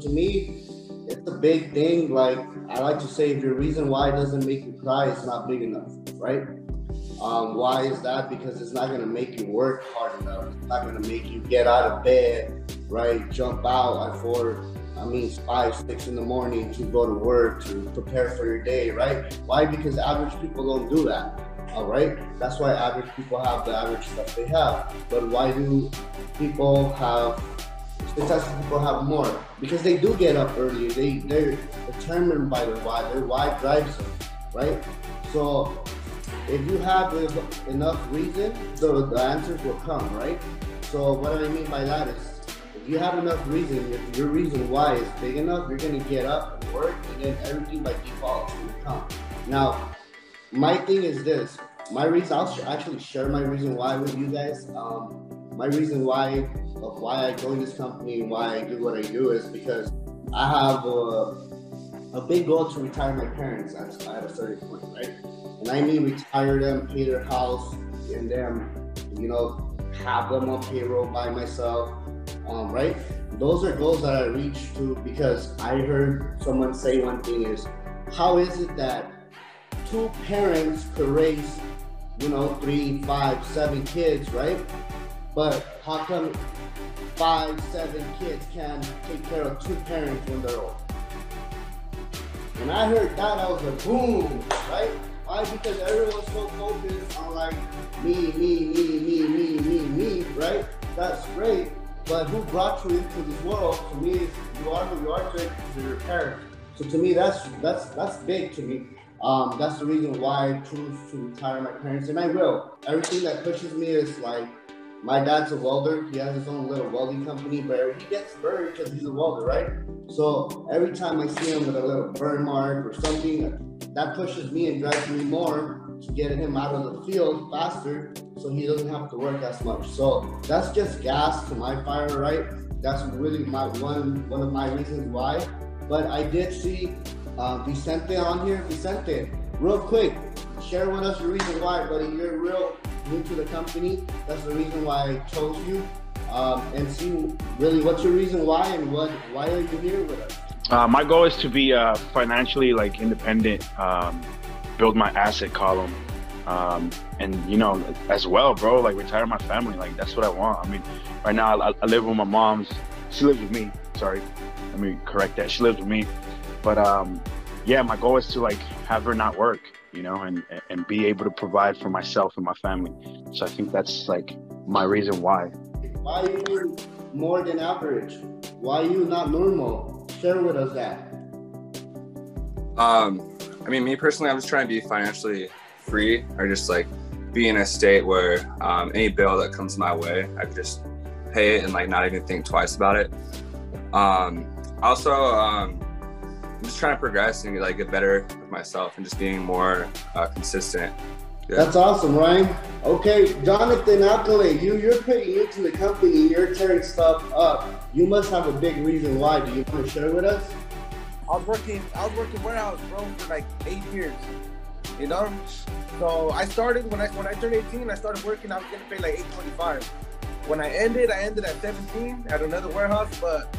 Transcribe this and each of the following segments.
To me, it's a big thing. Like I like to say, if your reason why it doesn't make you cry, it's not big enough, right? Um, why is that? Because it's not gonna make you work hard enough. It's not gonna make you get out of bed, right? Jump out at four, I mean five, six in the morning to go to work to prepare for your day, right? Why? Because average people don't do that. All right, that's why average people have the average stuff they have. But why do people have successful people have more? Because they do get up early. They they're determined by their why. Their why drives them, right? So if you have enough reason, the, the answers will come, right? So what I mean by that is, if you have enough reason, if your reason why is big enough, you're gonna get up and work, and then everything by default will come. Now, my thing is this. My reason, I'll actually share my reason why with you guys. Um, my reason why of why I joined this company and why I do what I do is because I have a, a big goal to retire my parents at, at a certain point, right? And I mean retire them, pay their house, and them, you know, have them on payroll by myself, um, right? Those are goals that I reach to because I heard someone say one thing is, how is it that two parents could raise, you know, three, five, seven kids, right? But how come five, seven kids can take care of two parents when they're old? When I heard that, I was like, boom, right? Why? Because everyone's so focused on like me, me, me, me, me, me, me, right? That's great. But who brought you into this world? To me, you are who you are to, to your parents. So to me, that's that's that's big to me. Um, that's the reason why I choose to retire my parents, and I will. Everything that pushes me is like my dad's a welder. He has his own little welding company, but he gets burned because he's a welder, right? So every time I see him with a little burn mark or something, that pushes me and drives me more to get him out of the field faster so he doesn't have to work as much. So that's just gas to my fire, right? That's really my one one of my reasons why. But I did see uh, Vicente on here. Vicente, real quick, share with us your reason why, buddy. You're real new to the company. That's the reason why I chose you. Um, and see really what's your reason why and what why are you here with us? Uh, my goal is to be uh, financially like independent, um, build my asset column, um, and you know as well, bro. Like retire my family. Like that's what I want. I mean, right now I, I live with my mom's. She lives with me. Sorry, let me correct that. She lives with me, but um, yeah, my goal is to like have her not work, you know, and and be able to provide for myself and my family. So I think that's like my reason why. Why are you more than average? Why are you not normal? share with us that. Um, I mean, me personally, I'm just trying to be financially free, or just like be in a state where um, any bill that comes my way, I could just pay it and like not even think twice about it. Um, also, um, I'm just trying to progress and like get better with myself and just being more uh, consistent. Yeah. That's awesome, Ryan. Okay, Jonathan Alcalay, you you're pretty new to the company. You're tearing stuff up. You must have a big reason why. Do you want to share with us? I was working. I was working warehouse, bro, for like eight years. You know, so I started when I when I turned 18. I started working. I was getting paid like 8.25. When I ended, I ended at 17 at another warehouse. But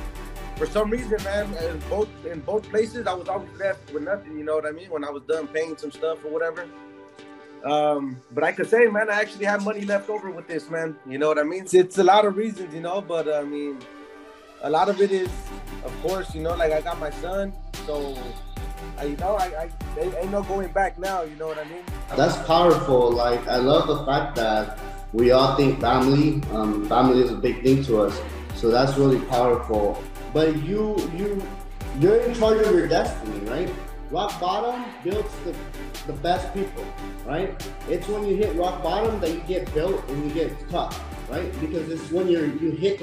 for some reason, man, in both in both places, I was always left with nothing. You know what I mean? When I was done paying some stuff or whatever. Um, but I could say, man, I actually have money left over with this, man. You know what I mean? It's, it's a lot of reasons, you know, but I mean, a lot of it is, of course, you know, like I got my son, so I, you know, I, I ain't no going back now. You know what I mean? That's powerful. Like I love the fact that we all think family. Um, family is a big thing to us, so that's really powerful. But you, you, you're in charge of your destiny, right? rock bottom builds the, the best people, right? It's when you hit rock bottom that you get built and you get tough, right? Because it's when you're you hit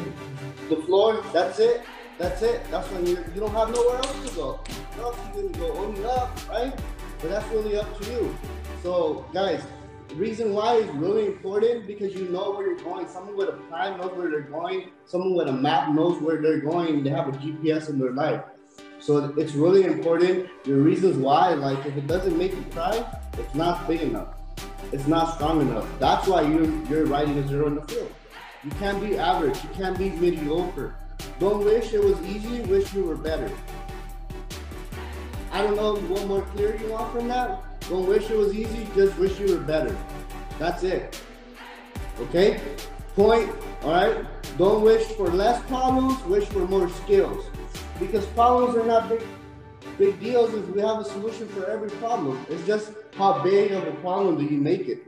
the, floor, that's it, that's it. That's when you you don't have nowhere else to go. Where else you gonna go? Only up, right? But that's really up to you. So guys, reason why is really important because you know where you're going. Someone with a plan knows where they're going. Someone with a map knows where they're going. They have a GPS in their life. So it's really important. Your reasons why, like if it doesn't make you cry, it's not big enough. It's not strong enough. That's why you you're riding a zero in the field. You can't be average. You can't be mediocre. Don't wish it was easy, wish you were better. I don't know what more clear you want from that. Don't wish it was easy, just wish you were better. That's it. Okay? Point, all right? Don't wish for less problems, wish for more skills. Because problems are not big big deals if we have a solution for every problem. It's just how big of a problem do you make it?